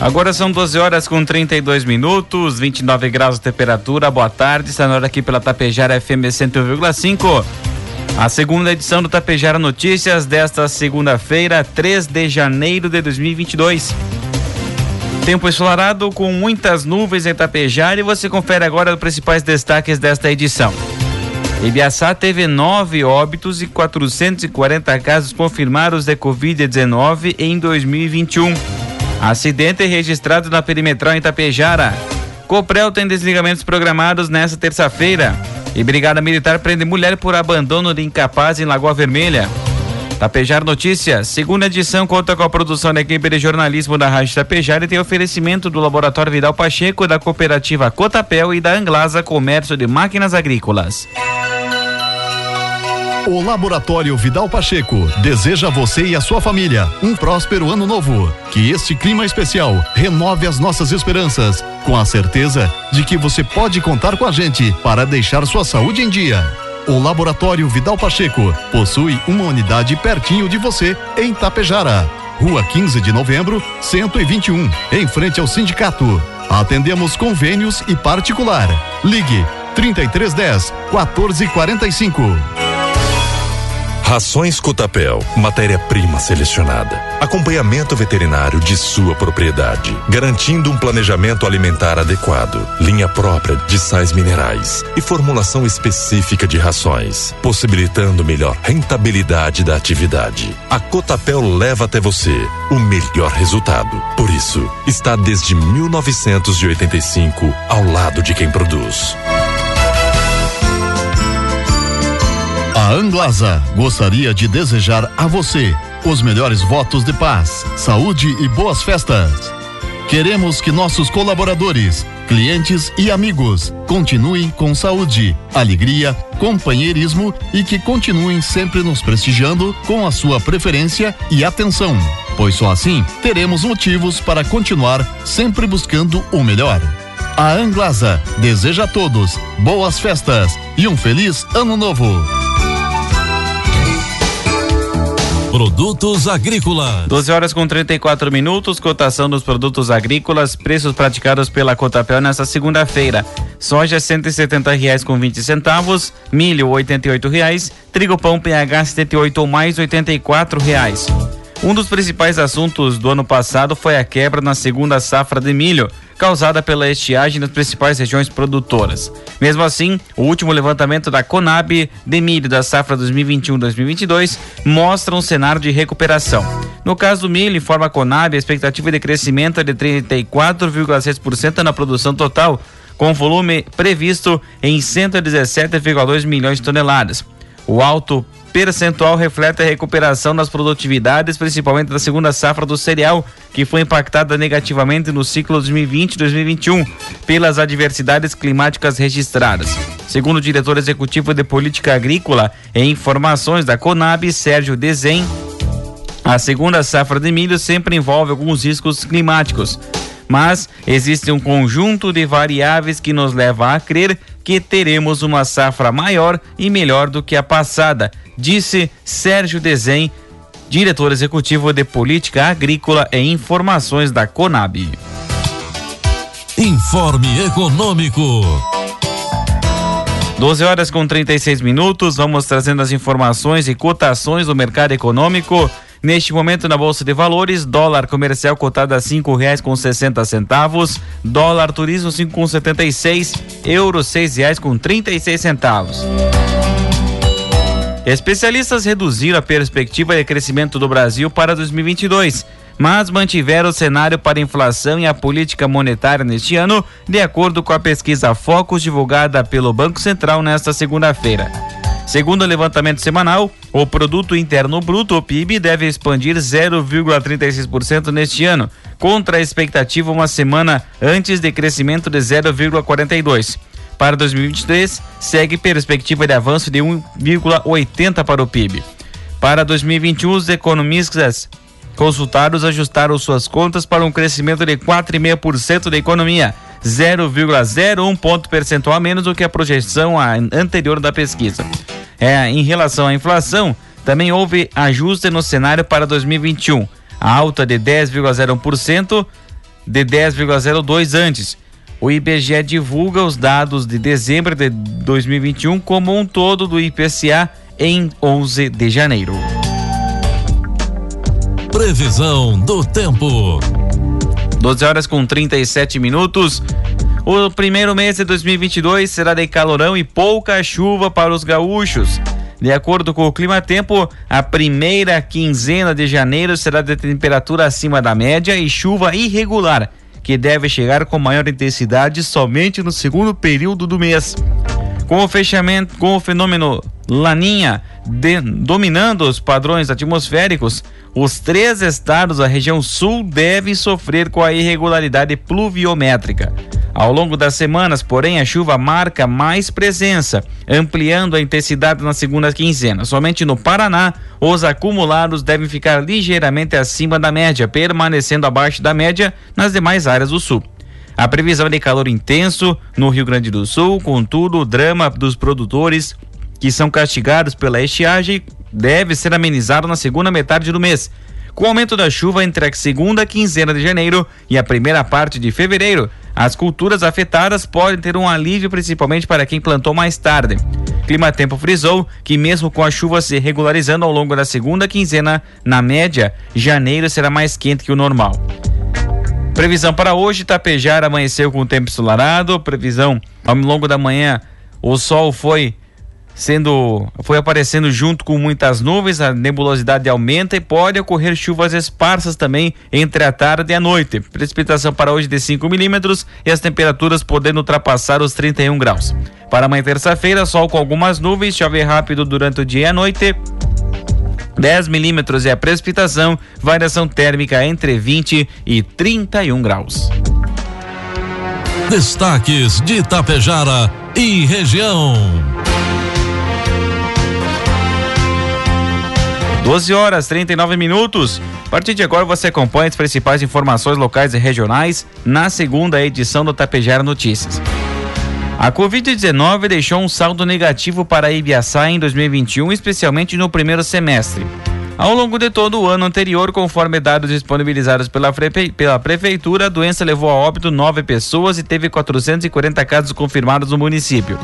Agora são 12 horas com 32 minutos, 29 graus de temperatura. Boa tarde, está na hora aqui pela Tapejara FM 101,5. A segunda edição do Tapejara Notícias desta segunda-feira, 3 de janeiro de 2022. Tempo ensolarado com muitas nuvens em Tapejara e você confere agora os principais destaques desta edição. Ibiaçá teve nove óbitos e 440 casos confirmados de Covid-19 em 2021. Acidente registrado na perimetral em Itapejara. Coprel tem desligamentos programados nesta terça-feira. E Brigada Militar prende mulher por abandono de incapaz em Lagoa Vermelha. Tapejar Notícias, segunda edição conta com a produção da equipe de jornalismo da Rádio Tapejar e tem oferecimento do Laboratório Vidal Pacheco, da Cooperativa Cotapel e da Anglasa Comércio de Máquinas Agrícolas. O Laboratório Vidal Pacheco deseja a você e a sua família um próspero ano novo. Que este clima especial renove as nossas esperanças, com a certeza de que você pode contar com a gente para deixar sua saúde em dia. O Laboratório Vidal Pacheco possui uma unidade pertinho de você em Tapejara. Rua 15 de novembro, 121, em frente ao sindicato. Atendemos convênios e particular. Ligue 3310 1445. Rações Cotapel, matéria-prima selecionada. Acompanhamento veterinário de sua propriedade, garantindo um planejamento alimentar adequado, linha própria de sais minerais e formulação específica de rações, possibilitando melhor rentabilidade da atividade. A Cotapel leva até você o melhor resultado. Por isso, está desde 1985 ao lado de quem produz. A Anglasa gostaria de desejar a você os melhores votos de paz, saúde e boas festas. Queremos que nossos colaboradores, clientes e amigos continuem com saúde, alegria, companheirismo e que continuem sempre nos prestigiando com a sua preferência e atenção, pois só assim teremos motivos para continuar sempre buscando o melhor. A Anglasa deseja a todos boas festas e um feliz ano novo. Produtos agrícolas. 12 horas com 34 minutos, cotação dos produtos agrícolas, preços praticados pela Cotapel nesta segunda-feira. Soja R$ reais com 20 centavos, milho R$ reais, trigo pão PH 78 ou mais R$ reais. Um dos principais assuntos do ano passado foi a quebra na segunda safra de milho, causada pela estiagem nas principais regiões produtoras. Mesmo assim, o último levantamento da Conab de milho da safra 2021-2022 mostra um cenário de recuperação. No caso do milho, informa a Conab, a expectativa de crescimento é de 34,6% na produção total, com volume previsto em 117,2 milhões de toneladas. O alto percentual reflete a recuperação das produtividades, principalmente da segunda safra do cereal, que foi impactada negativamente no ciclo 2020-2021 pelas adversidades climáticas registradas. Segundo o diretor executivo de Política Agrícola e Informações da Conab, Sérgio Dezem, a segunda safra de milho sempre envolve alguns riscos climáticos mas existe um conjunto de variáveis que nos leva a crer que teremos uma safra maior e melhor do que a passada, disse Sérgio Dezem, diretor executivo de Política Agrícola e Informações da Conab. Informe Econômico. 12 horas com 36 minutos, vamos trazendo as informações e cotações do mercado econômico. Neste momento na Bolsa de Valores, dólar comercial cotado a cinco reais com sessenta centavos, dólar turismo cinco com setenta e seis, euro seis reais com trinta e seis centavos. Especialistas reduziram a perspectiva de crescimento do Brasil para 2022, mas mantiveram o cenário para inflação e a política monetária neste ano, de acordo com a pesquisa Focus divulgada pelo Banco Central nesta segunda-feira. Segundo o levantamento semanal, o produto interno bruto, o PIB, deve expandir 0,36% neste ano, contra a expectativa uma semana antes de crescimento de 0,42. Para 2023, segue perspectiva de avanço de 1,80 para o PIB. Para 2021, os economistas consultados ajustaram suas contas para um crescimento de 4,5% da economia, 0,01 ponto percentual a menos do que a projeção anterior da pesquisa. É, em relação à inflação, também houve ajuste no cenário para 2021, a alta de 10,01% de 10,02 antes. O IBGE divulga os dados de dezembro de 2021 como um todo do IPCA em 11 de janeiro. Previsão do tempo. 12 horas com 37 minutos. O primeiro mês de 2022 será de calorão e pouca chuva para os gaúchos. De acordo com o Clima Tempo, a primeira quinzena de janeiro será de temperatura acima da média e chuva irregular, que deve chegar com maior intensidade somente no segundo período do mês. Com o fechamento, com o fenômeno Laninha de, dominando os padrões atmosféricos, os três estados da região sul devem sofrer com a irregularidade pluviométrica. Ao longo das semanas, porém, a chuva marca mais presença, ampliando a intensidade na segunda quinzena. Somente no Paraná, os acumulados devem ficar ligeiramente acima da média, permanecendo abaixo da média nas demais áreas do sul. A previsão é de calor intenso no Rio Grande do Sul, contudo, o drama dos produtores que são castigados pela estiagem deve ser amenizado na segunda metade do mês. Com o aumento da chuva entre a segunda quinzena de janeiro e a primeira parte de fevereiro, as culturas afetadas podem ter um alívio, principalmente para quem plantou mais tarde. Clima Tempo frisou que, mesmo com a chuva se regularizando ao longo da segunda quinzena, na média, janeiro será mais quente que o normal. Previsão para hoje: Tapejar amanheceu com tempo ensolarado. Previsão ao longo da manhã, o sol foi sendo foi aparecendo junto com muitas nuvens, a nebulosidade aumenta e pode ocorrer chuvas esparsas também entre a tarde e a noite. Precipitação para hoje de 5 milímetros e as temperaturas podendo ultrapassar os 31 graus. Para amanhã terça-feira, sol com algumas nuvens, chove rápido durante o dia e a noite. 10 milímetros é a precipitação, variação térmica entre 20 e 31 graus. Destaques de Itapejara e região. 12 horas 39 minutos. A partir de agora você acompanha as principais informações locais e regionais na segunda edição do Tapejara Notícias. A Covid-19 deixou um saldo negativo para Ibiaçá em 2021, especialmente no primeiro semestre. Ao longo de todo o ano anterior, conforme dados disponibilizados pela, pela Prefeitura, a doença levou a óbito nove pessoas e teve 440 casos confirmados no município.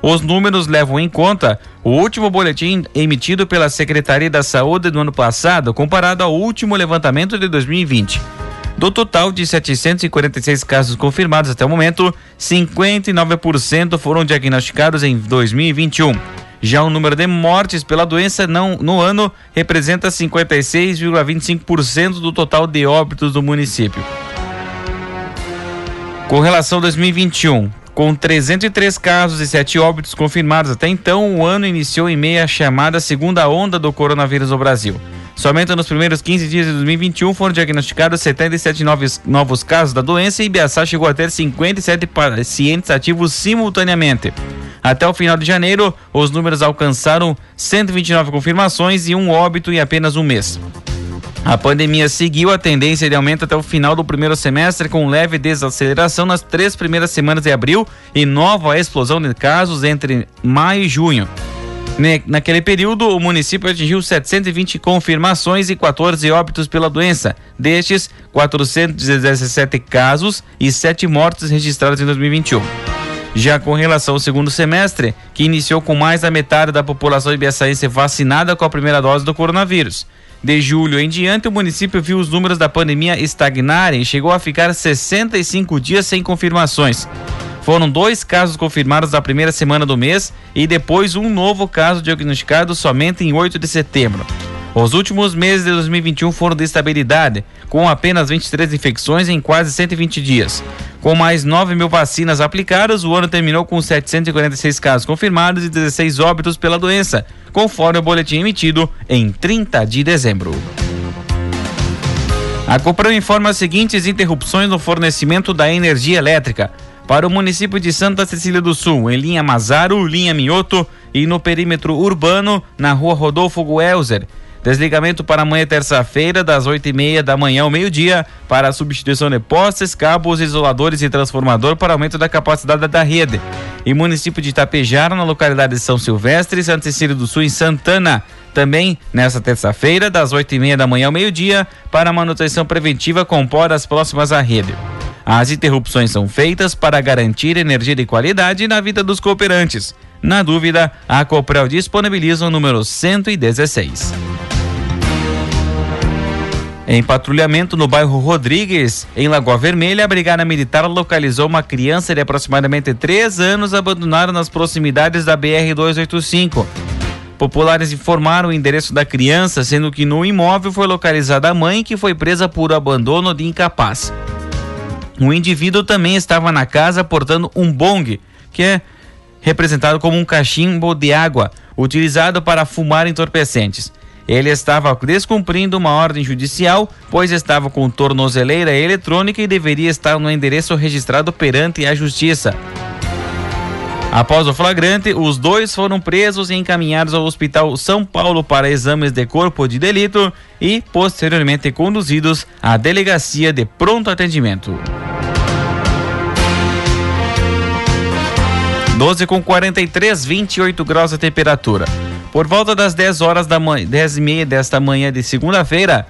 Os números levam em conta o último boletim emitido pela Secretaria da Saúde no ano passado, comparado ao último levantamento de 2020. Do total de 746 casos confirmados até o momento, 59% foram diagnosticados em 2021. Já o número de mortes pela doença não, no ano representa 56,25% do total de óbitos do município. Com relação a 2021, com 303 casos e 7 óbitos confirmados até então, o ano iniciou em meio à chamada segunda onda do coronavírus no Brasil. Somente nos primeiros 15 dias de 2021 foram diagnosticados 77 novos, novos casos da doença e Biaçá chegou a ter 57 pacientes ativos simultaneamente. Até o final de janeiro, os números alcançaram 129 confirmações e um óbito em apenas um mês. A pandemia seguiu a tendência de aumento até o final do primeiro semestre, com leve desaceleração nas três primeiras semanas de abril e nova explosão de casos entre maio e junho. Naquele período, o município atingiu 720 confirmações e 14 óbitos pela doença. Destes, 417 casos e 7 mortes registradas em 2021. Já com relação ao segundo semestre, que iniciou com mais da metade da população ibiaçaense vacinada com a primeira dose do coronavírus. De julho em diante, o município viu os números da pandemia estagnarem e chegou a ficar 65 dias sem confirmações. Foram dois casos confirmados na primeira semana do mês e depois um novo caso diagnosticado somente em 8 de setembro. Os últimos meses de 2021 foram de estabilidade, com apenas 23 infecções em quase 120 dias. Com mais 9 mil vacinas aplicadas, o ano terminou com 746 casos confirmados e 16 óbitos pela doença, conforme o boletim emitido em 30 de dezembro. A Copran informa as seguintes interrupções no fornecimento da energia elétrica para o município de Santa Cecília do Sul, em linha Mazaro, linha Mioto e no perímetro urbano, na rua Rodolfo Guelzer. Desligamento para amanhã, terça-feira, das 8 e meia da manhã ao meio-dia, para a substituição de postes, cabos, isoladores e transformador para aumento da capacidade da rede. E município de Itapejara, na localidade de São Silvestre, Santa Cecília do Sul, em Santana. Também nesta terça-feira, das 8 e meia da manhã ao meio-dia, para manutenção preventiva com podas próximas à rede. As interrupções são feitas para garantir energia de qualidade na vida dos cooperantes. Na dúvida, a Copel disponibiliza o número 116. Em patrulhamento no bairro Rodrigues, em Lagoa Vermelha, a Brigada Militar localizou uma criança de aproximadamente 3 anos abandonada nas proximidades da BR-285. Populares informaram o endereço da criança, sendo que no imóvel foi localizada a mãe, que foi presa por abandono de incapaz. O indivíduo também estava na casa portando um bong, que é representado como um cachimbo de água, utilizado para fumar entorpecentes. Ele estava descumprindo uma ordem judicial, pois estava com tornozeleira eletrônica e deveria estar no endereço registrado perante a Justiça. Após o flagrante, os dois foram presos e encaminhados ao Hospital São Paulo para exames de corpo de delito e, posteriormente, conduzidos à Delegacia de Pronto Atendimento. 12 com 43, 28 graus a temperatura. Por volta das 10 horas da manhã, 10 e meia desta manhã de segunda-feira,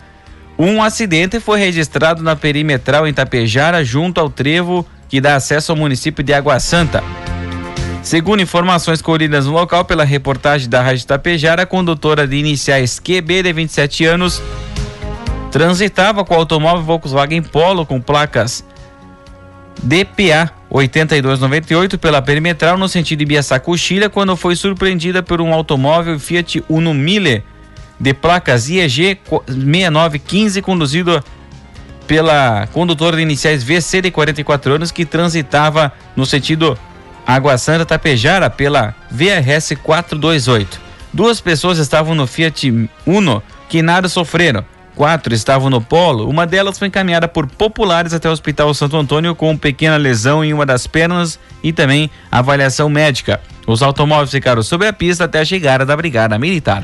um acidente foi registrado na perimetral em Tapejara, junto ao trevo que dá acesso ao município de Água Santa. Segundo informações colhidas no local pela reportagem da Rádio Tapejara, a condutora de iniciais QB de 27 anos transitava com o automóvel Volkswagen Polo com placas DPA 8298 pela perimetral no sentido de Biaçá Coxilha quando foi surpreendida por um automóvel Fiat Uno Mille de placas IEG 6915 conduzido pela condutora de iniciais VC de 44 anos que transitava no sentido Água Santa Tapejara pela VRS 428. Duas pessoas estavam no Fiat Uno que nada sofreram quatro estavam no polo, uma delas foi encaminhada por populares até o Hospital Santo Antônio com pequena lesão em uma das pernas e também avaliação médica. Os automóveis ficaram sob a pista até a chegada da Brigada Militar.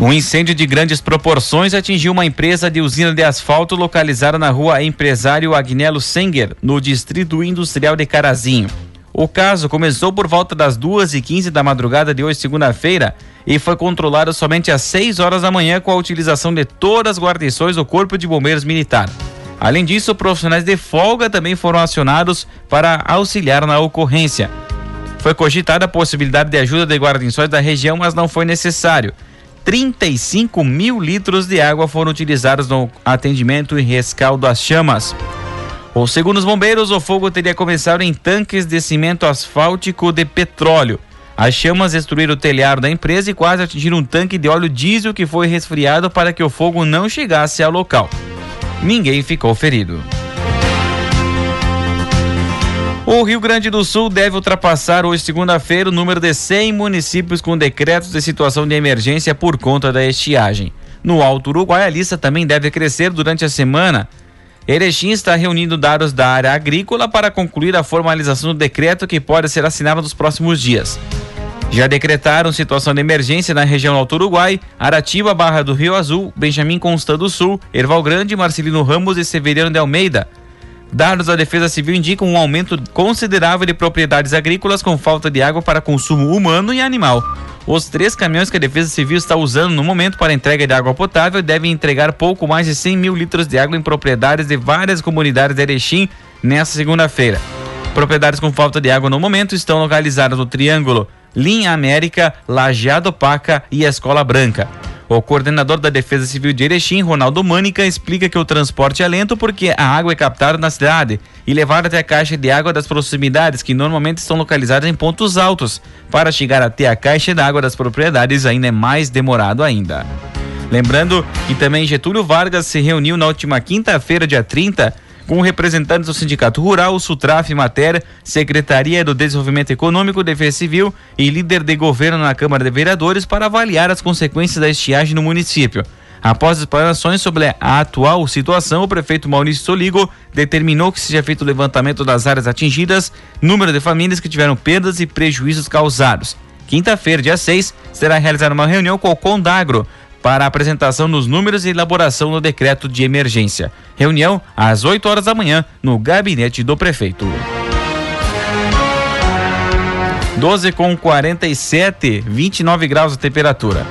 Um incêndio de grandes proporções atingiu uma empresa de usina de asfalto localizada na rua Empresário Agnello Senger, no distrito industrial de Carazinho. O caso começou por volta das 2 e 15 da madrugada de hoje, segunda-feira, e foi controlado somente às 6 horas da manhã com a utilização de todas as guarnições do Corpo de Bombeiros Militar. Além disso, profissionais de folga também foram acionados para auxiliar na ocorrência. Foi cogitada a possibilidade de ajuda de guarnições da região, mas não foi necessário. 35 mil litros de água foram utilizados no atendimento e rescaldo às chamas. Ou segundo os bombeiros, o fogo teria começado em tanques de cimento asfáltico de petróleo. As chamas destruíram o telhado da empresa e quase atingiram um tanque de óleo diesel que foi resfriado para que o fogo não chegasse ao local. Ninguém ficou ferido. O Rio Grande do Sul deve ultrapassar hoje, segunda-feira, o número de 100 municípios com decretos de situação de emergência por conta da estiagem. No Alto Uruguai, a lista também deve crescer durante a semana Erechim está reunindo dados da área agrícola para concluir a formalização do decreto que pode ser assinado nos próximos dias. Já decretaram situação de emergência na região Alto Uruguai, Aratiba, Barra do Rio Azul, Benjamin Constant do Sul, Erval Grande, Marcelino Ramos e Severiano de Almeida. Dados da Defesa Civil indicam um aumento considerável de propriedades agrícolas com falta de água para consumo humano e animal. Os três caminhões que a Defesa Civil está usando no momento para entrega de água potável devem entregar pouco mais de 100 mil litros de água em propriedades de várias comunidades de Erechim nesta segunda-feira. Propriedades com falta de água no momento estão localizadas no Triângulo Linha América, Lajeado Paca e Escola Branca. O coordenador da Defesa Civil de Erechim, Ronaldo Mânica, explica que o transporte é lento porque a água é captada na cidade e levada até a caixa de água das proximidades, que normalmente estão localizadas em pontos altos. Para chegar até a caixa de água das propriedades ainda é mais demorado ainda. Lembrando que também Getúlio Vargas se reuniu na última quinta-feira, dia 30, com representantes do Sindicato Rural, Sutraf Mater, Secretaria do Desenvolvimento Econômico, Defesa Civil e líder de governo na Câmara de Vereadores para avaliar as consequências da estiagem no município. Após explanações sobre a atual situação, o prefeito Maurício Soligo determinou que seja feito o levantamento das áreas atingidas, número de famílias que tiveram perdas e prejuízos causados. Quinta-feira, dia 6, será realizada uma reunião com o Condagro para a apresentação dos números e elaboração do decreto de emergência. Reunião às 8 horas da manhã no gabinete do prefeito. 12 com 47, 29 graus de temperatura.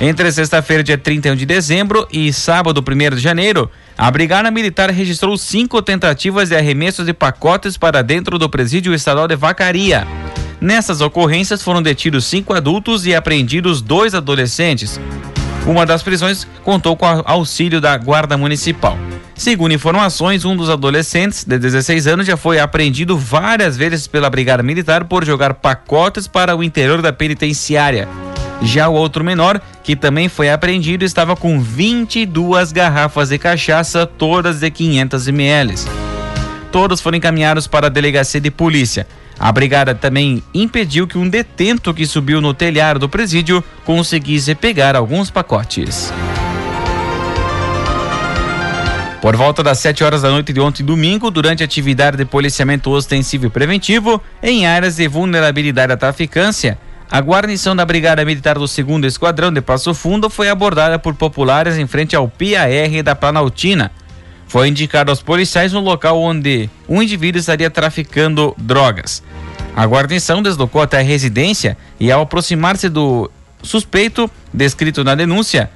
Entre sexta-feira, dia 31 de dezembro, e sábado, 1 de janeiro, a Brigada Militar registrou cinco tentativas de arremessos de pacotes para dentro do presídio estadual de Vacaria. Nessas ocorrências foram detidos cinco adultos e apreendidos dois adolescentes. Uma das prisões contou com auxílio da Guarda Municipal. Segundo informações, um dos adolescentes, de 16 anos, já foi apreendido várias vezes pela Brigada Militar por jogar pacotes para o interior da penitenciária. Já o outro menor, que também foi apreendido, estava com 22 garrafas de cachaça, todas de 500 ml. Todos foram encaminhados para a delegacia de polícia. A brigada também impediu que um detento que subiu no telhado do presídio conseguisse pegar alguns pacotes. Por volta das 7 horas da noite de ontem, domingo, durante atividade de policiamento ostensivo e preventivo em áreas de vulnerabilidade à traficância, a guarnição da Brigada Militar do 2 Esquadrão de Passo Fundo foi abordada por populares em frente ao PAR da Planaltina. Foi indicado aos policiais no local onde um indivíduo estaria traficando drogas. A guarnição deslocou até a residência e, ao aproximar-se do suspeito descrito na denúncia,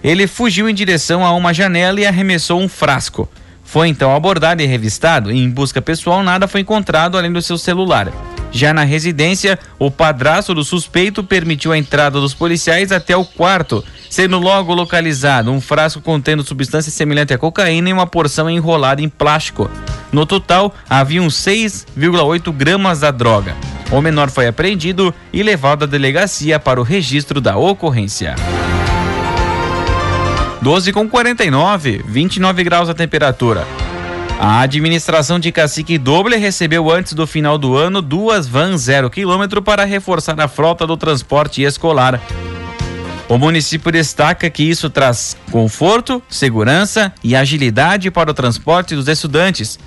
ele fugiu em direção a uma janela e arremessou um frasco. Foi então abordado e revistado, e em busca pessoal nada foi encontrado além do seu celular. Já na residência, o padrasto do suspeito permitiu a entrada dos policiais até o quarto, sendo logo localizado um frasco contendo substância semelhante à cocaína e uma porção enrolada em plástico. No total, haviam 6,8 gramas da droga. O menor foi apreendido e levado à delegacia para o registro da ocorrência. 12 com 49, 29 graus a temperatura. A administração de Cacique Doble recebeu antes do final do ano duas vans zero quilômetro para reforçar a frota do transporte escolar. O município destaca que isso traz conforto, segurança e agilidade para o transporte dos estudantes.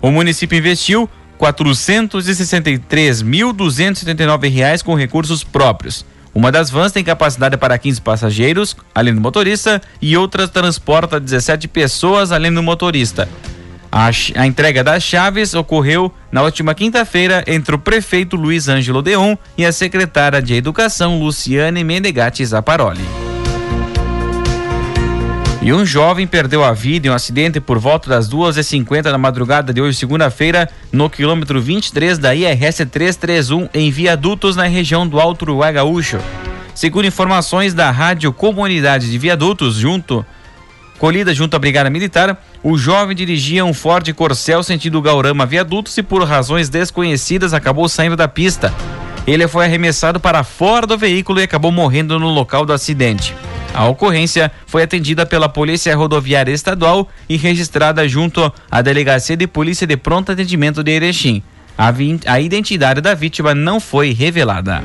O município investiu R$ 463.279 com recursos próprios. Uma das vans tem capacidade para 15 passageiros, além do motorista, e outra transporta 17 pessoas, além do motorista. A, a, entrega das chaves ocorreu na última quinta-feira entre o prefeito Luiz Ângelo Deon e a secretária de Educação Luciane Menegatti Zaparoli. E um jovem perdeu a vida em um acidente por volta das 2h50 da madrugada de hoje, segunda-feira, no quilômetro 23 da IRS 331, em viadutos na região do Alto Uruguai Gaúcho. Segundo informações da Rádio Comunidade de Viadutos, junto Colhida junto à Brigada Militar, o jovem dirigia um Ford Corcel sentido Gaurama Viadutos e por razões desconhecidas acabou saindo da pista. Ele foi arremessado para fora do veículo e acabou morrendo no local do acidente. A ocorrência foi atendida pela Polícia Rodoviária Estadual e registrada junto à Delegacia de Polícia de Pronto Atendimento de Erechim. A, a identidade da vítima não foi revelada.